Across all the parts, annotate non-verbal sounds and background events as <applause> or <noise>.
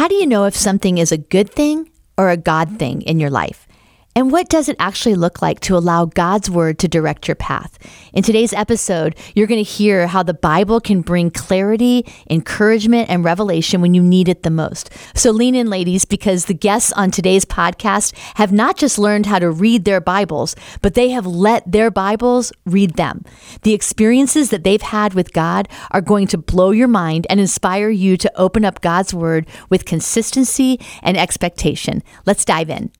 How do you know if something is a good thing or a God thing in your life? And what does it actually look like to allow God's word to direct your path? In today's episode, you're going to hear how the Bible can bring clarity, encouragement, and revelation when you need it the most. So lean in, ladies, because the guests on today's podcast have not just learned how to read their Bibles, but they have let their Bibles read them. The experiences that they've had with God are going to blow your mind and inspire you to open up God's word with consistency and expectation. Let's dive in.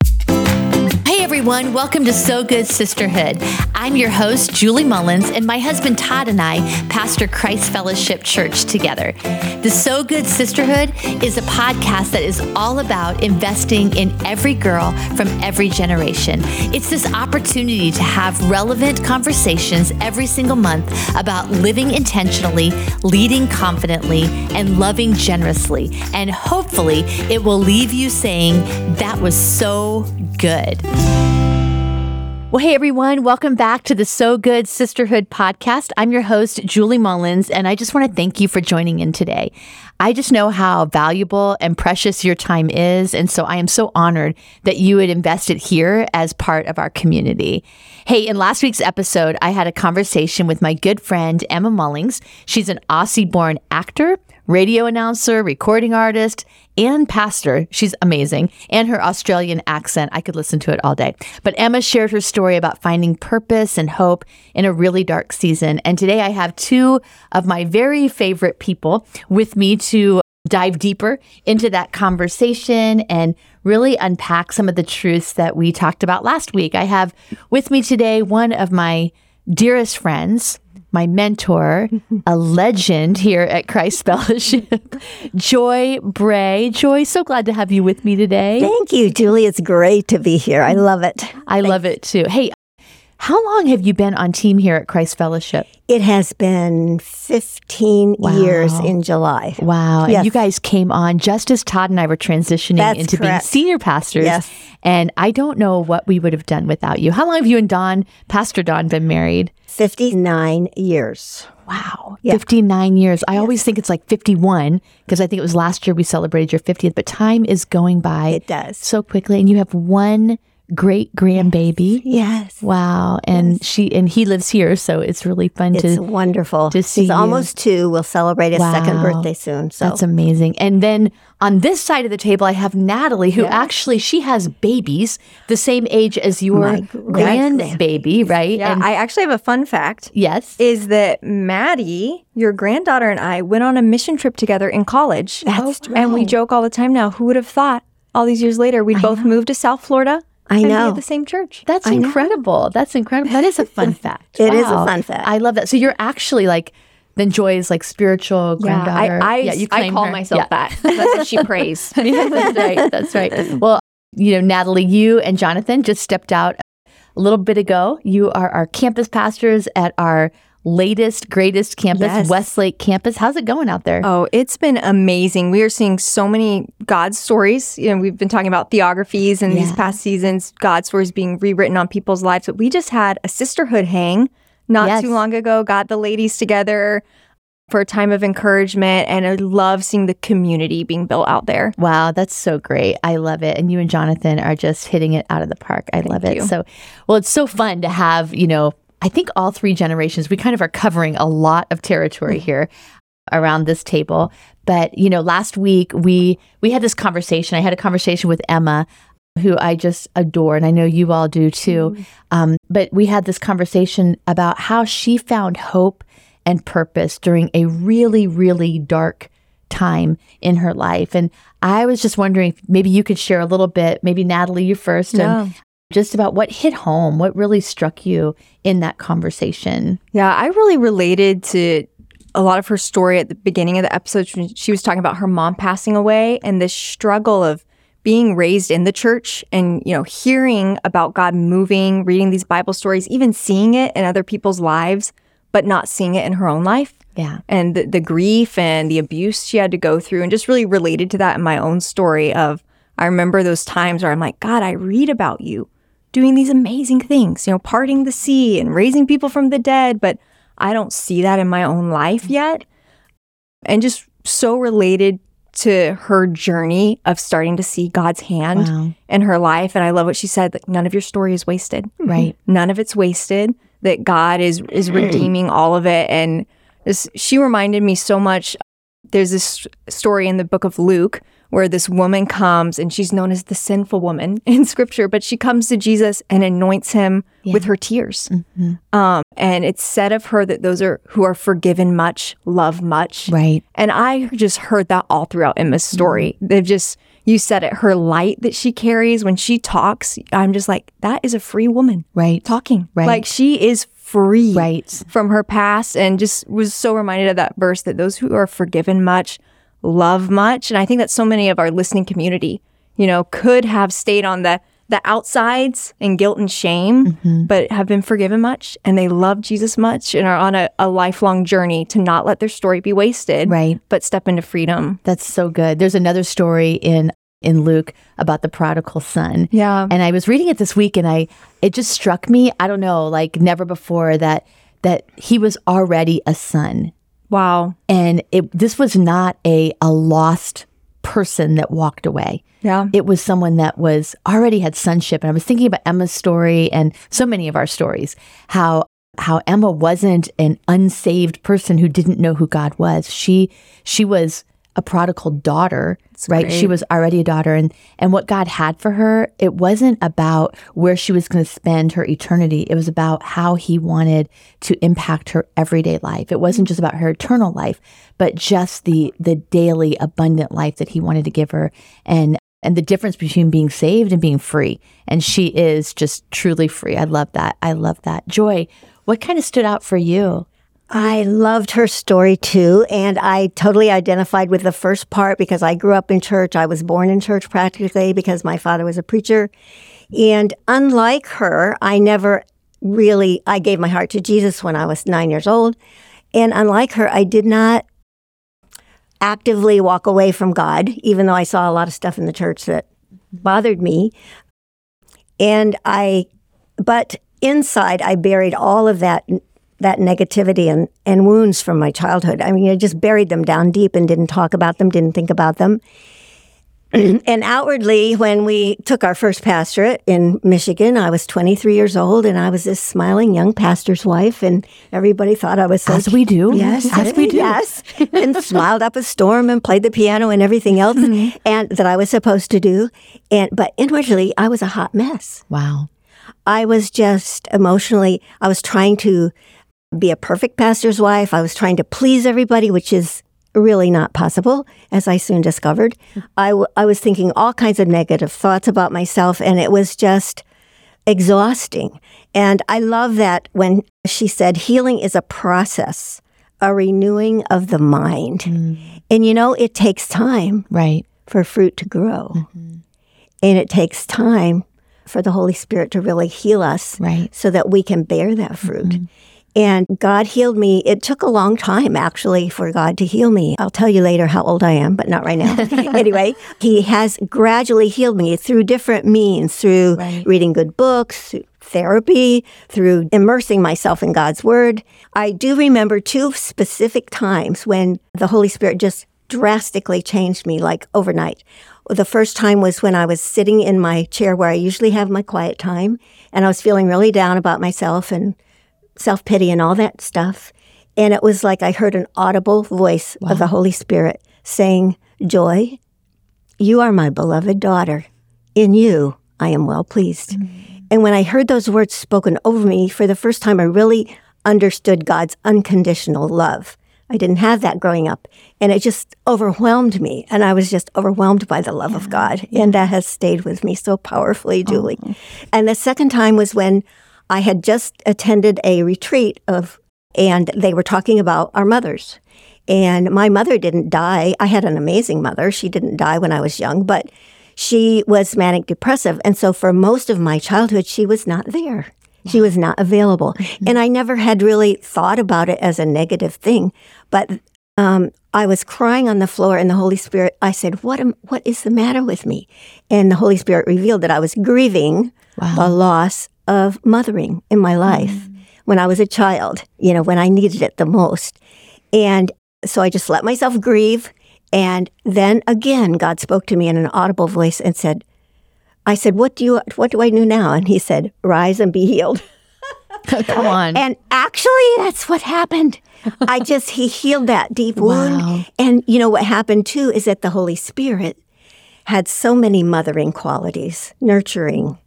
Hey everyone, welcome to So Good Sisterhood. I'm your host, Julie Mullins, and my husband Todd and I pastor Christ Fellowship Church together. The So Good Sisterhood is a podcast that is all about investing in every girl from every generation. It's this opportunity to have relevant conversations every single month about living intentionally, leading confidently, and loving generously. And hopefully, it will leave you saying, That was so good. Well, hey everyone, welcome back to the So Good Sisterhood podcast. I'm your host, Julie Mullins, and I just want to thank you for joining in today. I just know how valuable and precious your time is, and so I am so honored that you would invest it here as part of our community. Hey, in last week's episode, I had a conversation with my good friend, Emma Mullings. She's an Aussie born actor, radio announcer, recording artist, and pastor. She's amazing. And her Australian accent, I could listen to it all day. But Emma shared her story about finding purpose and hope in a really dark season. And today I have two of my very favorite people with me to dive deeper into that conversation and really unpack some of the truths that we talked about last week. I have with me today one of my dearest friends, my mentor, a legend here at Christ Fellowship, <laughs> Joy Bray. Joy, so glad to have you with me today. Thank you, Julie. It's great to be here. I love it. I Thanks. love it too. Hey, how long have you been on team here at Christ Fellowship? It has been 15 wow. years in July. Wow. Yes. And you guys came on just as Todd and I were transitioning That's into correct. being senior pastors. Yes. And I don't know what we would have done without you. How long have you and Don, Pastor Don, been married? 59 years. Wow. Yeah. 59 years. I yes. always think it's like 51 because I think it was last year we celebrated your 50th, but time is going by. It does. So quickly. And you have one great grandbaby. Yes. Wow. And yes. she and he lives here, so it's really fun it's to It's wonderful. To see He's you. almost two. We'll celebrate his wow. second birthday soon. So That's amazing. And then on this side of the table I have Natalie, who yes. actually she has babies the same age as your grandbaby, right? Yeah. And I actually have a fun fact. Yes. Is that Maddie, your granddaughter and I went on a mission trip together in college. That's right. And we joke all the time now, who would have thought all these years later we'd both know. move to South Florida I know. at the same church. That's I incredible. Know. That's incredible. That is a fun <laughs> fact. It wow. is a fun fact. I love that. So you're actually like then Joy's like spiritual granddaughter. Yeah, I, I, yeah, you I call her. myself yeah. that. That's what she <laughs> prays. <laughs> yeah, that's right. That's right. Well, you know, Natalie, you and Jonathan just stepped out a little bit ago. You are our campus pastors at our latest, greatest campus, yes. Westlake campus. How's it going out there? Oh, it's been amazing. We are seeing so many God stories. You know, we've been talking about theographies and yeah. these past seasons, God stories being rewritten on people's lives. But we just had a sisterhood hang not yes. too long ago, got the ladies together for a time of encouragement and I love seeing the community being built out there. Wow, that's so great. I love it. And you and Jonathan are just hitting it out of the park. I Thank love it. You. So, well, it's so fun to have, you know, I think all three generations, we kind of are covering a lot of territory Mm. here around this table. But, you know, last week we we had this conversation. I had a conversation with Emma who I just adore, and I know you all do too. Mm. Um, but we had this conversation about how she found hope and purpose during a really, really dark time in her life. And I was just wondering if maybe you could share a little bit, maybe Natalie, you first, Yeah. and just about what hit home, what really struck you in that conversation. Yeah, I really related to a lot of her story at the beginning of the episode. when She was talking about her mom passing away and this struggle of being raised in the church and, you know, hearing about God moving, reading these Bible stories, even seeing it in other people's lives, but not seeing it in her own life. Yeah. And the, the grief and the abuse she had to go through, and just really related to that in my own story of I remember those times where I'm like, God, I read about you doing these amazing things, you know, parting the sea and raising people from the dead, but I don't see that in my own life yet. And just so related to her journey of starting to see God's hand Wow. in her life. And I love what she said that none of your story is wasted. Mm-hmm. Right. None of it's wasted. That God is is redeeming all of it. And this, she reminded me so much. There's this story in the book of Luke where this woman comes and she's known as the sinful woman <laughs> in scripture, but she comes to Jesus and anoints him with her tears. Mm-hmm. Um, and it's said of her that those are who are forgiven much, love much. Right. And I just heard that all throughout Emma's story. Mm-hmm. They've just, you said it, her light that she carries when she talks, I'm just like, that is a free woman Right. talking. Right. Like she is free Right. from her past and just was so reminded of that verse that those who are forgiven much love much. And I think that so many of our listening community, you know, could have stayed on the the outsides and guilt and shame, Mm-hmm. but have been forgiven much and they love Jesus much and are on a, a lifelong journey to not let their story be wasted, Right. but step into freedom. That's so good. There's another story in in Luke about the prodigal son. Yeah. And I was reading it this week and I it just struck me, I don't know, like never before that that he was already a son. Wow. And it this was not a a lost person that walked away. Yeah. It was someone that was already had sonship. And I was thinking about Emma's story and so many of our stories, how how Emma wasn't an unsaved person who didn't know who God was. She she was a prodigal daughter, right? She was already a daughter and and what God had for her, it wasn't about where she was going to spend her eternity. It was about how he wanted to impact her everyday life. It wasn't just about her eternal life, but just the the daily abundant life that he wanted to give her and and the difference between being saved and being free. And she is just truly free. I love that. I love that. Joy, what kind of stood out for you? I loved her story too, and I totally identified with the first part because I grew up in church. I was born in church practically because my father was a preacher. And unlike her, I never really I gave my heart to Jesus when I was 9 years old. And unlike her, I did not actively walk away from God, even though I saw a lot of stuff in the church that bothered me. And I but inside I buried all of that that negativity and, and wounds from my childhood. I mean, I just buried them down deep and didn't talk about them, didn't think about them. <clears throat> and outwardly, when we took our first pastorate in Michigan, I was 23 years old and I was this smiling young pastor's wife, and everybody thought I was As we do. Yes, As we do. Yes, and smiled up a storm and played the piano and everything else, Mm-hmm. and that I was supposed to do. And but inwardly, I was a hot mess. Wow. I was just emotionally, I was trying to be a perfect pastor's wife. I was trying to please everybody, which is really not possible, as I soon discovered. I, w- I was thinking all kinds of negative thoughts about myself, and it was just exhausting. And I love that when she said healing is a process, a renewing of the mind. Mm. And you know, it takes time Right. for fruit to grow. Mm-hmm. And it takes time for the Holy Spirit to really heal us Right. so that we can bear that fruit. Mm-hmm. And God healed me. It took a long time, actually, for God to heal me. I'll tell you later how old I am, but not right now. <laughs> anyway, He has gradually healed me through different means through Right. reading good books, through therapy, through immersing myself in God's Word. I do remember two specific times when the Holy Spirit just drastically changed me, like overnight. The first time was when I was sitting in my chair where I usually have my quiet time, and I was feeling really down about myself and self pity and all that stuff. And it was like I heard an audible voice of the Holy Spirit saying, Joy, you are my beloved daughter. In you, I am well pleased. Mm. And when I heard those words spoken over me for the first time, I really understood God's unconditional love. I didn't have that growing up. And it just overwhelmed me. And I was just overwhelmed by the love of God. And that has stayed with me so powerfully, Julie. Oh. And the second time was when I had just attended a retreat of, and they were talking about our mothers. And my mother didn't die. I had an amazing mother. She didn't die when I was young, but she was manic depressive. And so for most of my childhood, she was not there. She was not available. And I never had really thought about it as a negative thing. But um, I was crying on the floor, and the Holy Spirit, I said, what, am, what is the matter with me? And the Holy Spirit revealed that I was grieving the loss of mothering in my life mm. when I was a child, you know, when I needed it the most. And so I just let myself grieve. And then again, God spoke to me in an audible voice and said, I said, what do you, what do I do now? And he said, rise and be healed. <laughs> Come on. And actually, that's what happened. I <laughs> just, he healed that deep wound. Wow. And you know what happened too is that the Holy Spirit had so many mothering qualities, nurturing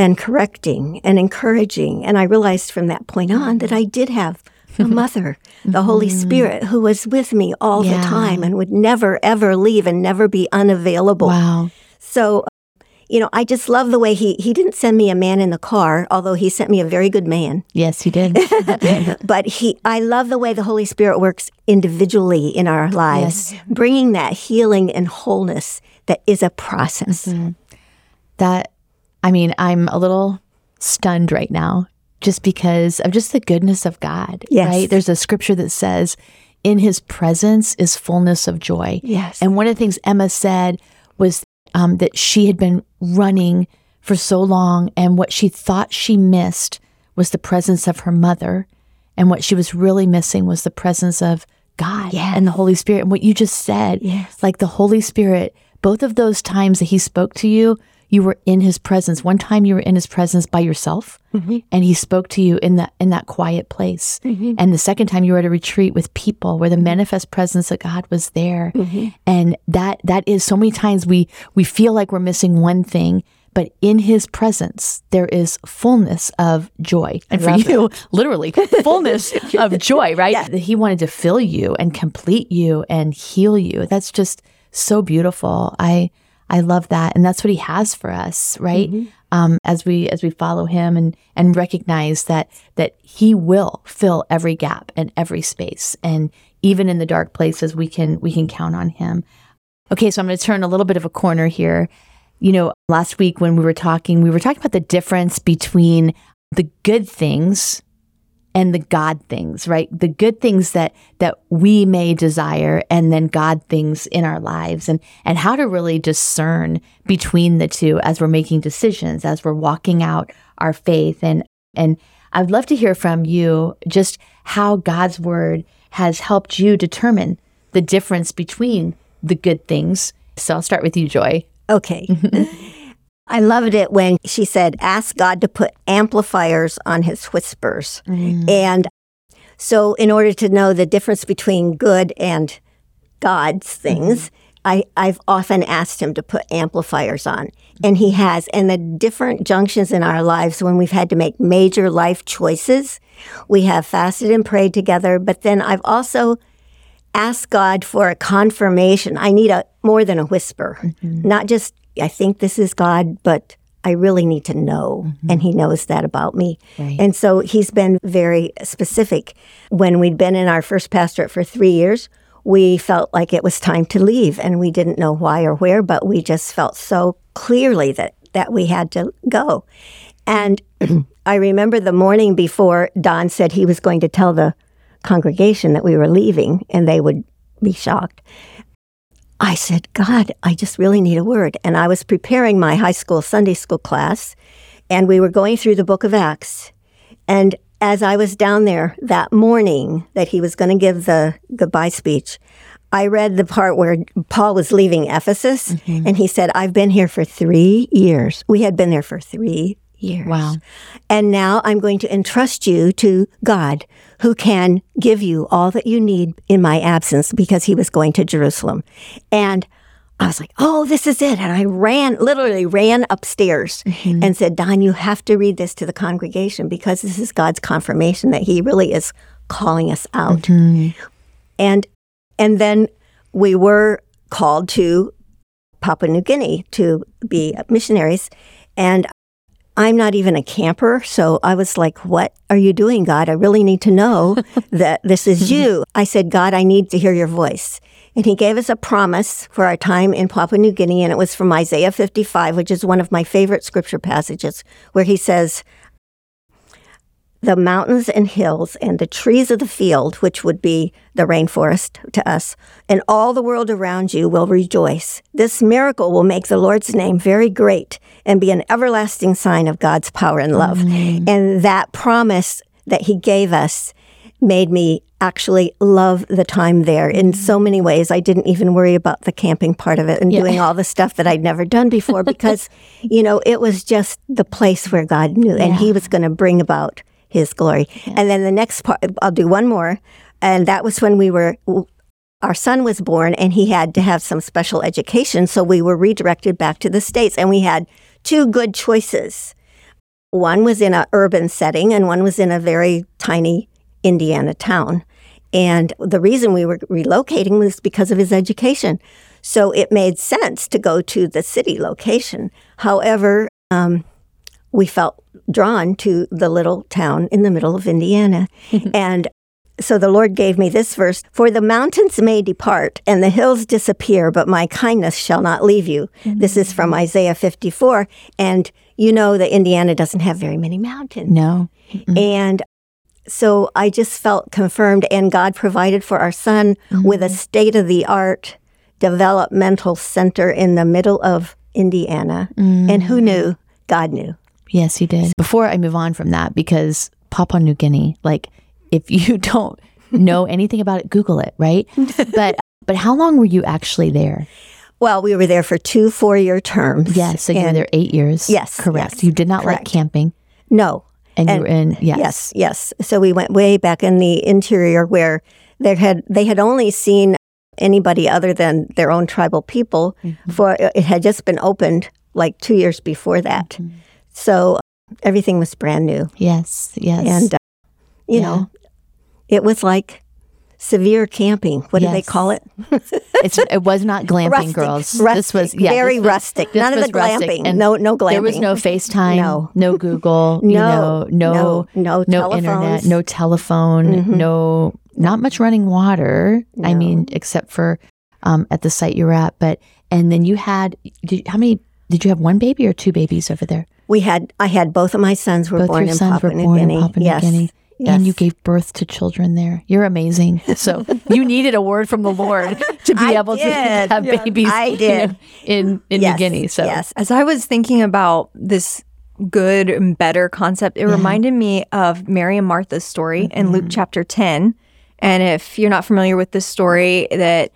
and correcting and encouraging. And I realized from that point on that I did have a mother, the Holy Spirit, who was with me all Mm-hmm. Yeah. the time and would never, ever leave and never be unavailable. wow. So, you know, I just love the way he, he didn't send me a man in the car, although he sent me a very good man. Yes, he did. <laughs> <laughs> But he, I love the way the Holy Spirit works individually in our lives, bringing that healing and wholeness that is a process. Mm-hmm. that I mean, I'm a little stunned right now just because of just the goodness of God. Yes. Right? There's a scripture that says, in his presence is fullness of joy. Yes. And one of the things Emma said was um, that she had been running for so long, and what she thought she missed was the presence of her mother. And what she was really missing was the presence of God Yes. and the Holy Spirit. And what you just said, Yes. like the Holy Spirit, both of those times that He spoke to you, you were in His presence. One time you were in His presence by yourself, and He spoke to you in that in that quiet place. And the second time you were at a retreat with people where the manifest presence of God was there, and that that is so many times we we feel like we're missing one thing. But in his presence, there is fullness of joy. And for you, <laughs> literally, fullness of joy, right? That He wanted to fill you and complete you and heal you. That's just so beautiful. I I love that, and that's what He has for us, right? Um, as we as we follow Him and and recognize that that He will fill every gap and every space, and even in the dark places, we can we can count on Him. Okay, so I'm going to turn a little bit of a corner here. You know, last week when we were talking, we were talking about the difference between the good things and the God things, right? The good things that that we may desire and then God things in our lives and and how to really discern between the two as we're making decisions, as we're walking out our faith and and I'd love to hear from you just how God's word has helped you determine the difference between the good things. So I'll start with you, Joy. Okay. <laughs> I loved it when she said, ask God to put amplifiers on his whispers. Mm. And so, in order to know the difference between good and God's things, mm-hmm. I, I've often asked him to put amplifiers on, and he has. And the different junctions in our lives when we've had to make major life choices, we have fasted and prayed together. But then I've also asked God for a confirmation. I need a more than a whisper, mm-hmm. not just I think this is God, but I really need to know, mm-hmm. and He knows that about me. Right. And so He's been very specific. When we'd been in our first pastorate for three years, we felt like it was time to leave, and we didn't know why or where, but we just felt so clearly that that we had to go. And <clears throat> I remember the morning before Don said he was going to tell the congregation that we were leaving, and they would be shocked. I said, God, I just really need a word. And I was preparing my high school Sunday school class, and we were going through the book of Acts. And as I was down there that morning that he was going to give the goodbye speech, I read the part where Paul was leaving Ephesus, mm-hmm. and he said, I've been here for three years. We had been there for three years. Wow. And now I'm going to entrust you to God, who can give you all that you need in my absence because he was going to Jerusalem. And I was like, oh, this is it. And I ran, literally ran upstairs mm-hmm. and said, Don, you have to read this to the congregation because this is God's confirmation that he really is calling us out. Mm-hmm. And and then we were called to Papua New Guinea to be missionaries. And I'm not even a camper. So I was like, What are you doing, God? I really need to know <laughs> that this is you. I said, God, I need to hear your voice. And he gave us a promise for our time in Papua New Guinea. And it was from Isaiah 55, which is one of my favorite scripture passages, where he says, the mountains and hills and the trees of the field, which would be the rainforest to us, and all the world around you will rejoice. This miracle will make the Lord's name very great and be an everlasting sign of God's power and love. And that promise that He gave us made me actually love the time there in mm-hmm. so many ways. I didn't even worry about the camping part of it and doing all the stuff that I'd never done before <laughs> because, you know, it was just the place where God knew and He was going to bring about His glory. And then the next part, I'll do one more. And that was when we were, our son was born and he had to have some special education. So we were redirected back to the States and we had two good choices. One was in an urban setting and one was in a very tiny Indiana town. And the reason we were relocating was because of his education. So it made sense to go to the city location. However, um, we felt drawn to the little town in the middle of Indiana. <laughs> and so the Lord gave me this verse For the mountains may depart and the hills disappear, but my kindness shall not leave you. This is from mm. Isaiah 54. And you know that Indiana doesn't have very many mountains. No. And so I just felt confirmed, and God provided for our son with a mm-hmm. state of the art developmental center in the middle of Indiana. And who mm. knew? God knew. Yes, he did. Before I move on from that, because Papua New Guinea, like if you <laughs> don't know anything about it, Google it, right? <laughs> but but how long were you actually there? Well, we were there for two four year terms. Yes, so you were there eight years. Yes, correct. yes, you did not like camping, No. and, you were in yes, Yes, yes. So we went way back in the interior where they had they had only seen anybody other than their own tribal people Mm-hmm. for it had just been opened like 2 years before that. Mm-hmm. So everything was brand new yes, yes. and uh, you Yeah. know it was like severe camping. What do they call it? <laughs> it's, it was not glamping, Rustic, girls. this was yeah, very this was- rustic. None of the rustic, glamping. and No, no glamping. There was no FaceTime, No. no Google, <laughs> you know, No, no, no, no internet. Mm-hmm. no telephone, no, not much running water. I mean, except for um, at the site you were at. But and then you had did, how many? Did you have one baby or two babies over there? We had I had both of my sons were Both born your in sons Papua were New born Guinea. in Papua New yes. Guinea. And you gave birth to children there. You're amazing. <laughs> So you needed a word from the Lord to be I able to did. have babies. I you did. know, in in yes. New Guinea. So yes, As I was thinking about this good and better concept, it reminded me of Mary and Martha's story in Luke mm-hmm. chapter 10. And if you're not familiar with this story, that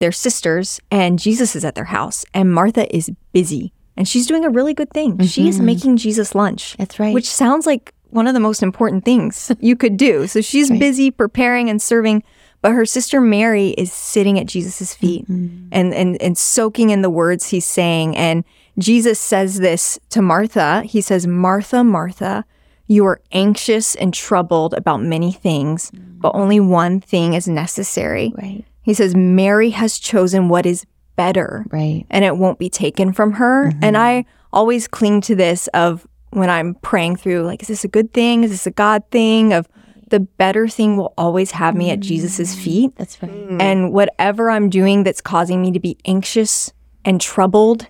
they're sisters and Jesus is at their house and Martha is busy and she's doing a really good thing. She's mm-hmm. making Jesus lunch. That's right. Which sounds like one of the most important things you could do. So she's busy preparing and serving, but her sister Mary is sitting at Jesus' feet mm-hmm. and, and and soaking in the words he's saying. And Jesus says this to Martha. He says, Martha, Martha, you are anxious and troubled about many things, mm. but only one thing is necessary. right, He says, Mary has chosen what is better right. and it won't be taken from her. Mm-hmm. And I always cling to this of when I'm praying through, like, is this a good thing? Is this a God thing? Of the better thing will always have me at Jesus's mm-hmm. feet. That's right. Mm. And whatever I'm doing that's causing me to be anxious and troubled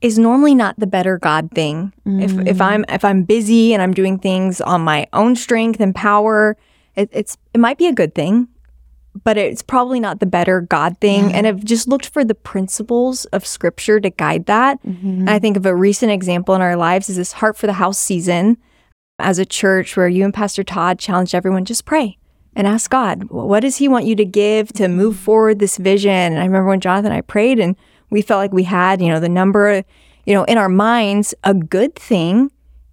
is normally not the better God thing. If mm. if I'm if I'm busy and I'm doing things on my own strength and power, it, it's it might be a good thing, but it's probably not the better God thing. And I've just looked for the principles of Scripture to guide that. Mm-hmm. And I think of a recent example in our lives is this Heart for the House season as a church where you and Pastor Todd challenged everyone just pray and ask God, "Wh- what does He want you to give to move mm-hmm. forward this vision? And I remember when Jonathan and I prayed and we felt like we had, you know, the number, you know, in our minds, a good thing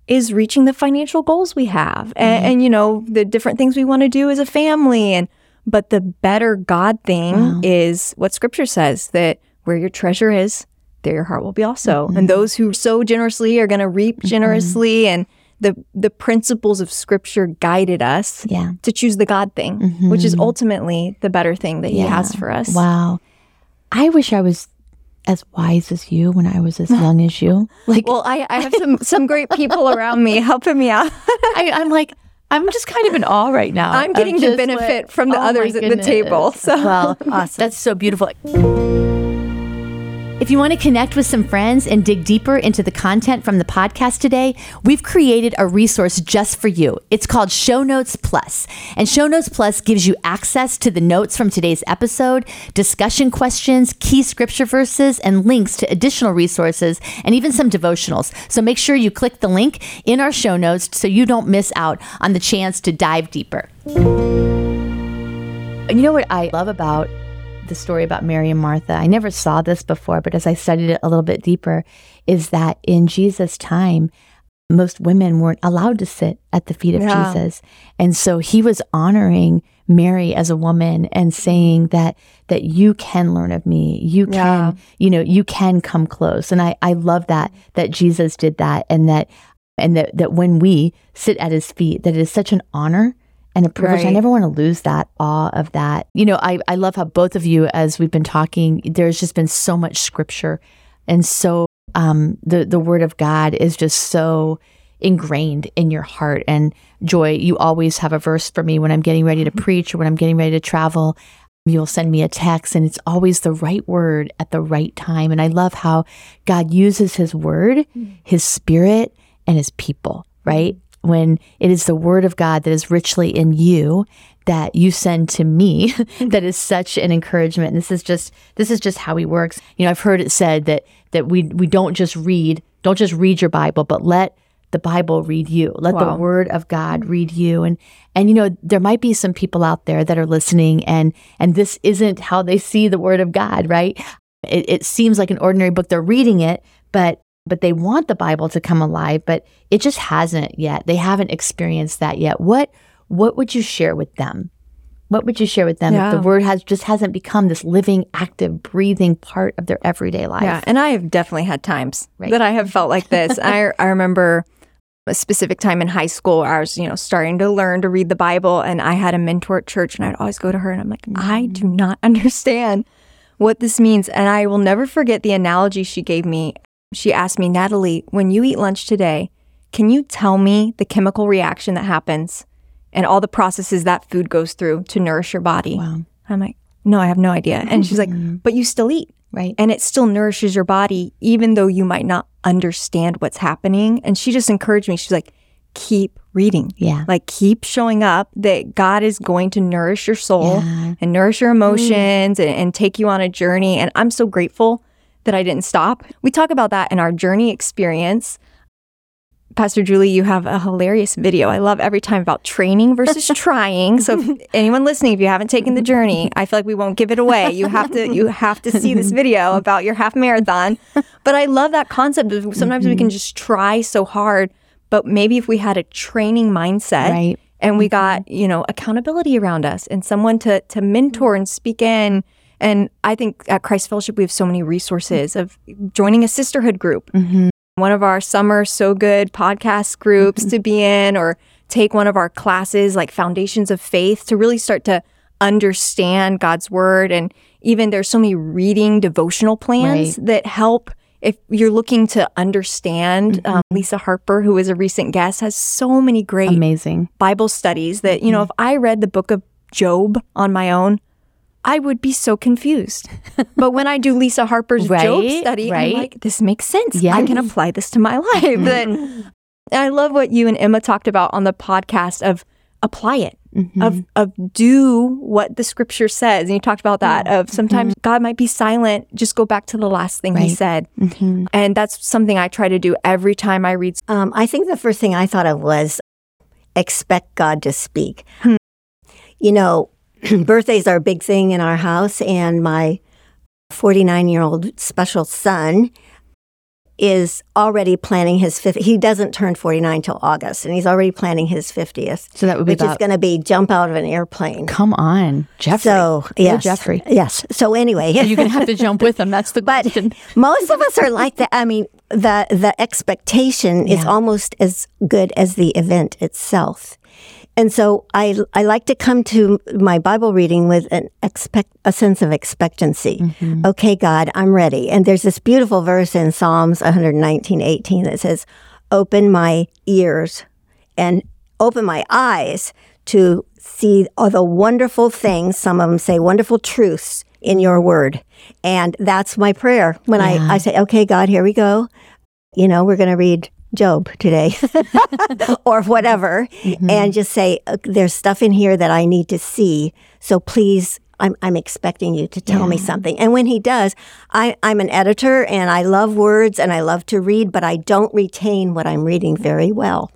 is reaching the financial goals we have and, mm-hmm. and you know, the different things we want to do as a family. And, but the better God thing is what scripture says that where your treasure is, there your heart will be also. And mm-hmm. those who sow generously are going to reap mm-hmm. generously. And the, the principles of scripture guided us Yeah. to choose the God thing, mm-hmm. which is ultimately the better thing that He has for us. Wow. I wish I was as wise as you when I was as <laughs> young as you. Like, Well, I, I have some, some great people around me helping me out. <laughs> I, I'm like, I'm just kind of in awe right now. I'm getting to benefit what- from the Oh others at the table, so. well, <laughs> awesome. That's so beautiful. If you want to connect with some friends and dig deeper into the content from the podcast today, we've created a resource just for you. It's called Show Notes Plus. And Show Notes Plus gives you access to the notes from today's episode, discussion questions, key scripture verses, and links to additional resources and even some devotionals. So make sure you click the link in our show notes so you don't miss out on the chance to dive deeper. You know what I love about the story about Mary and Martha? I never saw this before, but as I studied it a little bit deeper, is that in Jesus' time, most women weren't allowed to sit at the feet of Yeah. Jesus. And so he was honoring Mary as a woman and saying that that you can learn of me. You can, Yeah. you know, you can come close. And I I love that that Jesus did that and that and that that when we sit at his feet that it is such an honor and a privilege. I never want to lose that awe of that. You know, I, I love how both of you, as we've been talking, there's just been so much scripture and so um, the the word of God is just so ingrained in your heart. And Joy, you always have a verse for me when I'm getting ready to preach or when I'm getting ready to travel. You'll send me a text, and it's always the right word at the right time. And I love how God uses His word, His spirit, and His people, right? When it is the word of God that is richly in you that you send to me <laughs> that is such an encouragement. And this is just this is just how he works. You know i've heard it said that that we we don't just read don't just read your bible but let the bible read you. Let the word of god read you. And and you know there might be some people out there that are listening and and this isn't how they see the word of god right? It, it seems like an ordinary book. They're reading it but but they want the bible to come alive but it just hasn't yet they haven't experienced that yet what what would you share with them what would you share with them if the word has just hasn't become this living active breathing part of their everyday life Yeah, and I have definitely had times Right. that I have felt like this. <laughs> I I remember a specific time in high school where I was, you know, starting to learn to read the Bible and I had a mentor at church and I'd always go to her and I'm like, I mm-hmm. do not <laughs> understand what this means. And I will never forget the analogy she gave me. She asked me, Natalie, when you eat lunch today, can you tell me the chemical reaction that happens and all the processes that food goes through to nourish your body? wow. I'm like, no, I have no idea. And she's like, mm-hmm. but you still eat. Right. And it still nourishes your body even though you might not understand what's happening. And she just encouraged me. She's like keep reading. Yeah. Like keep showing up that god is going to nourish your soul Yeah. and nourish your emotions and, and take you on a journey. And i'm so grateful that i didn't stop we talk about that in our journey experience Pastor Julie, you have a hilarious video. I love every time about training versus <laughs> trying. So, if <laughs> anyone listening, if you haven't taken the journey, I feel like we won't give it away. You have to, you have to see this video about your half marathon. But I love that concept of sometimes we can mm-hmm. just try so hard, but maybe if we had a training mindset, Right. and we mm-hmm. got you know accountability around us and someone to to mentor and speak in and i think at christ fellowship we have so many resources of joining a sisterhood group. Mm-hmm. One of our summer so good podcast groups mm-hmm. to be in or take one of our classes like foundations of faith to really start to understand god's word. And even there's so many reading devotional plans that help if you're looking to understand um, mm-hmm. lisa harper who is a recent guest has so many great amazing. Bible studies that, you know, if I read the book of Job on my own, I would be so confused. <laughs> but when I do Lisa Harper's Right, study, right. I'm like, this makes sense. Yes. I can apply this to my life. Mm-hmm. That I love what you and Emma talked about on the podcast of apply it. Mm-hmm. Of of do what the scripture says. And you talked about that of mm-hmm. sometimes God might be silent, just go back to the last thing he Right. said. And that's something I try to do every time I read Um, I think the first thing I thought of was expect God to speak. Hmm. You know, <laughs> birthdays are a big thing in our house, and my 49 year old special son is already planning his 50th. He doesn't turn 49 till August, and he's already planning his 50th, so that would be which is going to be jump out of an airplane. come on jeffrey So, yes. jeffrey Yes. So, anyway. you're gonna have to <laughs> jump with him. that's the But question most of us are like that. I mean, the the expectation is almost as good as the event itself. And so I I like to come to my Bible reading with an expect a sense of expectancy. Mm-hmm. Okay, God, I'm ready. And there's this beautiful verse in Psalms 119, 18 that says, "Open my ears and open my eyes to see all the wonderful things. Some of them say wonderful truths in your word. And that's my prayer when I, I say, okay, God, here we go. You know, we're going to read Job today <laughs> or whatever, and just say, "Uh, there's stuff in here that I need to see. So please, I'm, I'm expecting you to tell me something. And when he does, I, I'm an editor and I love words and I love to read, but I don't retain what I'm reading very well.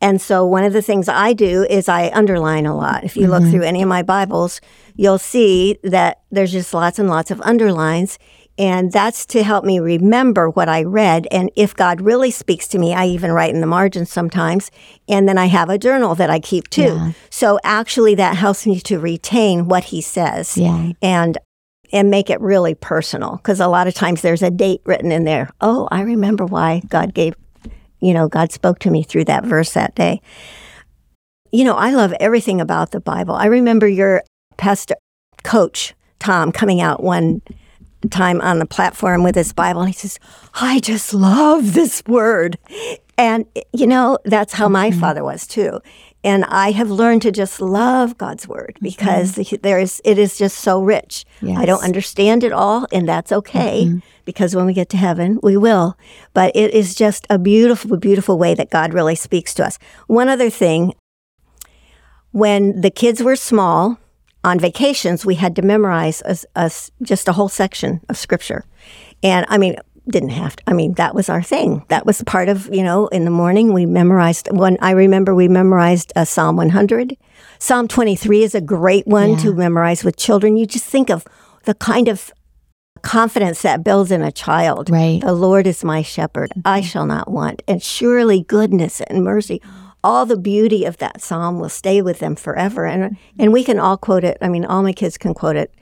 And so one of the things I do is I underline a lot. If you look through any of my Bibles, you'll see that there's just lots and lots of underlines. And that's to help me remember what I read. And if God really speaks to me, I even write in the margins sometimes. And then I have a journal that I keep too. Yeah. So actually, that helps me to retain what He says Yeah. and and make it really personal. Because a lot of times there's a date written in there. Oh, I remember why God gave, you know, God spoke to me through that verse that day. You know, I love everything about the Bible. I remember your pastor coach Tom coming out one time on the platform with his Bible, and he says, "I just love this word," and you know that's how my mm-hmm. father was too. And I have learned to just love God's word because there is it is just so rich. I don't understand it all, and that's okay mm-hmm. because when we get to heaven, we will. But it is just a beautiful, beautiful way that God really speaks to us. One other thing when the kids were small on vacations, we had to memorize a, a just a whole section of scripture. And I mean, didn't have to. I mean, that was our thing. That was part of, you know, in the morning we memorized one. I remember we memorized uh, Psalm 100. Psalm 23 is a great one to memorize with children. You just think of the kind of confidence that builds in a child. Right. The Lord is my shepherd. I shall not want. And surely goodness and mercy, all the beauty of that psalm will stay with them forever. And and we can all quote it. I mean, all my kids can quote it.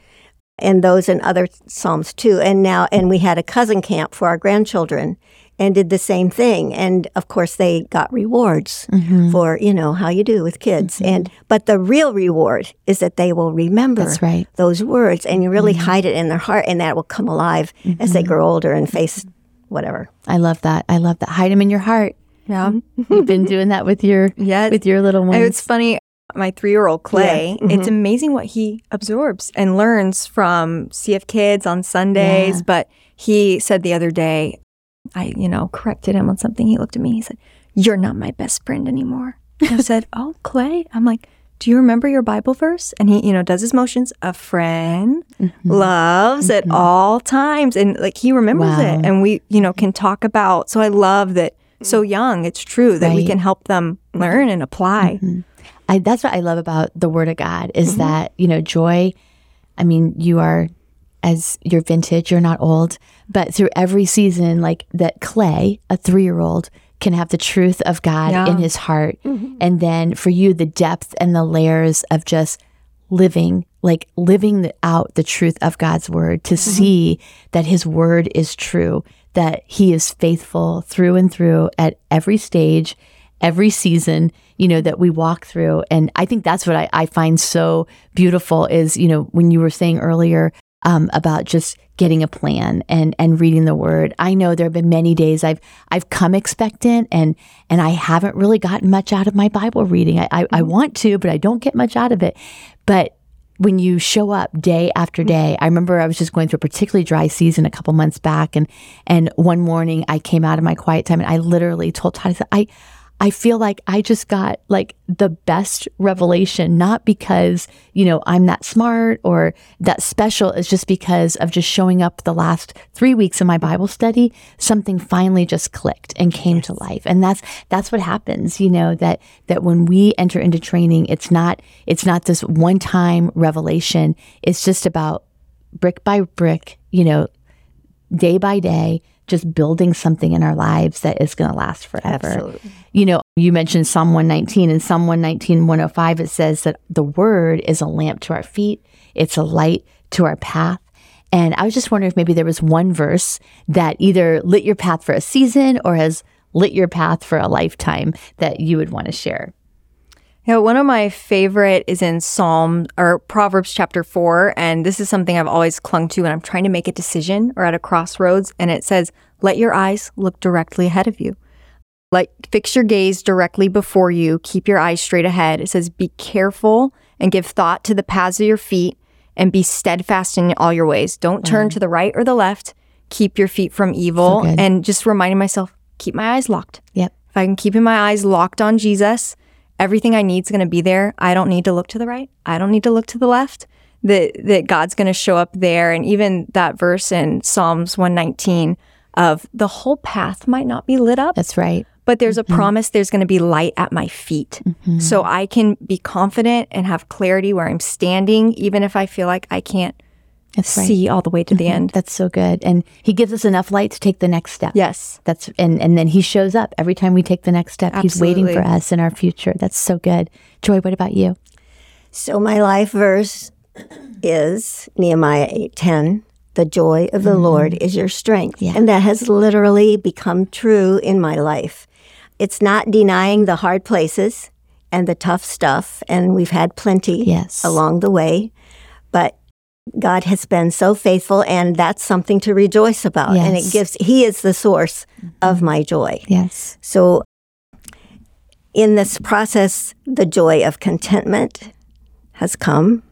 And those and other psalms too. And now and we had a cousin camp for our grandchildren and did the same thing. And of course they got rewards mm-hmm. for, you know, how you do with kids. Mm-hmm. And but the real reward is that they will remember That's right. those words and you really mm-hmm. hide it in their heart and that will come alive as they grow older and face whatever. I love that. I love that. Hide them in your heart. Yeah. Mm-hmm. <laughs> You've been doing that with your Yes. with your little ones. It's funny. My three year old Clay, it's mm-hmm. amazing what he absorbs and learns from CF Kids on Sundays. Yeah. But he said the other day, I, you know, corrected him on something. He looked at me. He said, You're not my best friend anymore. And I said, Oh, Clay. I'm like, Do you remember your Bible verse? And he, you know, does his motions. A friend mm-hmm. loves at all times. And like he remembers Wow. it. And we, you know, can talk about. So I love that so mm. young, it's true that we can help them mm-hmm. learn and apply. Mm-hmm. I, that's what I love about the Word of God is Mm-hmm. that you know joy. I mean, you are as you're vintage, you're not old, but through every season, like that clay, a three year old can have the truth of God Yeah. in his heart, mm-hmm. and then for you, the depth and the layers of just living like living out the truth of God's word to see that his word is true that he is faithful through and through at every stage every season you know that we walk through. And i think that's what i, I find so beautiful is you know when you were saying earlier um, about just getting a plan and and reading the word. I know there have been many days i've i've come expectant and and i haven't really gotten much out of my bible reading. I i, I want to but i don't get much out of it. But when you show up day after mm-hmm. day i remember i was just going through a particularly dry season a couple months back and and one morning i came out of my quiet time and i literally told todd i said i I feel like I just got like the best revelation, not because, you know, I'm that smart or that special. It's just because of just showing up the last three weeks of my Bible study, something finally just clicked and came to life. And that's, that's what happens, you know, that, that when we enter into training, it's not, it's not this one time revelation. It's just about brick by brick, you know, day by day, just building something in our lives that is going to last forever. Absolutely. You know, you mentioned Psalm 119 and Psalm 119, 105, it says that the word is a lamp to our feet, it's a light to our path. And I was just wondering if maybe there was one verse that either lit your path for a season or has lit your path for a lifetime that you would want to share. Yeah, one of my favorite is in Psalm or Proverbs chapter four. And this is something I've always clung to when I'm trying to make a decision or at a crossroads. And it says, Let your eyes look directly ahead of you. Let fix your gaze directly before you. Keep your eyes straight ahead. It says, Be careful and give thought to the paths of your feet and be steadfast in all your ways. Don't turn mm. to the right or the left. Keep your feet from evil. good. and just reminding myself, keep my eyes locked. Yep. If I can keep my eyes locked on Jesus, everything I need is going to be there. I don't need to look to the right. I don't need to look to the left. That that God's going to show up there. And even that verse in Psalms 119 of the whole path might not be lit up, That's right. but there's a mm-hmm. promise there's going to be light at my feet. Mm-hmm. So I can be confident and have clarity where I'm standing, even if I feel like I can't That's right. see all the way to the mm-hmm. end. That's so good. And he gives us enough light to take the next step. Yes. That's and and then he shows up every time we take the next step. He's waiting for us in our future. That's so good. Joy, what about you? So my life verse is Nehemiah 8:10. The joy of the mm-hmm. Lord is your strength. Yeah. And that has literally become true in my life. It's not denying the hard places and the tough stuff and we've had plenty Yes. along the way, but God has been so faithful and that's something to rejoice about. And it gives he is the source of mm-hmm. my joy. Yes. So, in this process, the joy of contentment has come,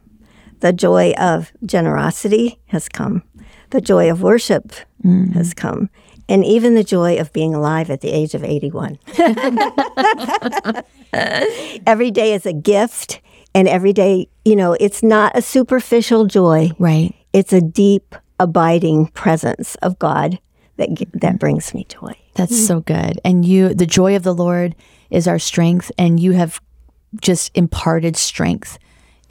the joy of generosity has come, the joy of worship mm. has come, and even the joy of being alive at the age of 81. <laughs> every day is a gift, and every day, you know, it's not a superficial joy, Right. it's a deep, abiding presence of God that, that mm-hmm. brings me joy. That's mm-hmm. so good. And you, the joy of the Lord is our strength, and you have just imparted strength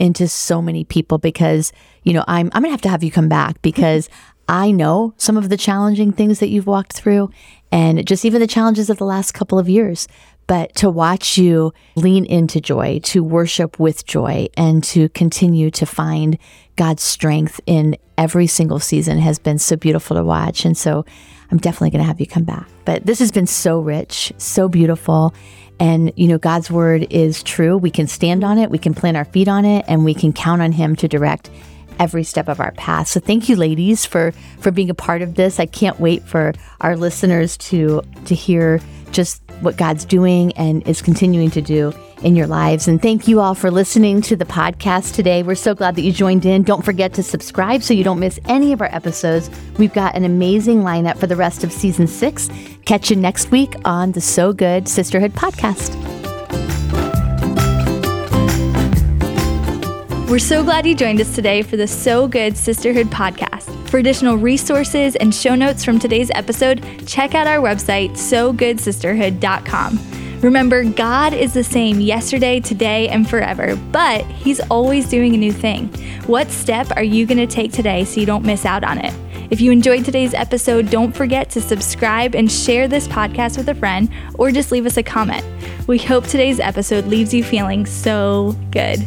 into so many people because, you know, I'm I'm gonna have to have you come back because mm-hmm. I know some of the challenging things that you've walked through and just even the challenges of the last couple of years. But to watch you lean into joy, to worship with joy, and to continue to find God's strength in every single season has been so beautiful to watch. And so I'm definitely going to have you come back. But this has been so rich, so beautiful. And, you know, God's word is true. We can stand on it, we can plant our feet on it, and we can count on Him to direct every step of our path. So thank you ladies for for being a part of this. I can't wait for our listeners to to hear just what God's doing and is continuing to do in your lives. And thank you all for listening to the podcast today. We're so glad that you joined in. Don't forget to subscribe so you don't miss any of our episodes. We've got an amazing lineup for the rest of season 6. Catch you next week on the So Good Sisterhood podcast. We're so glad you joined us today for the So Good Sisterhood podcast. For additional resources and show notes from today's episode, check out our website, sogoodsisterhood.com. Remember, God is the same yesterday, today, and forever, but He's always doing a new thing. What step are you going to take today so you don't miss out on it? If you enjoyed today's episode, don't forget to subscribe and share this podcast with a friend or just leave us a comment. We hope today's episode leaves you feeling so good.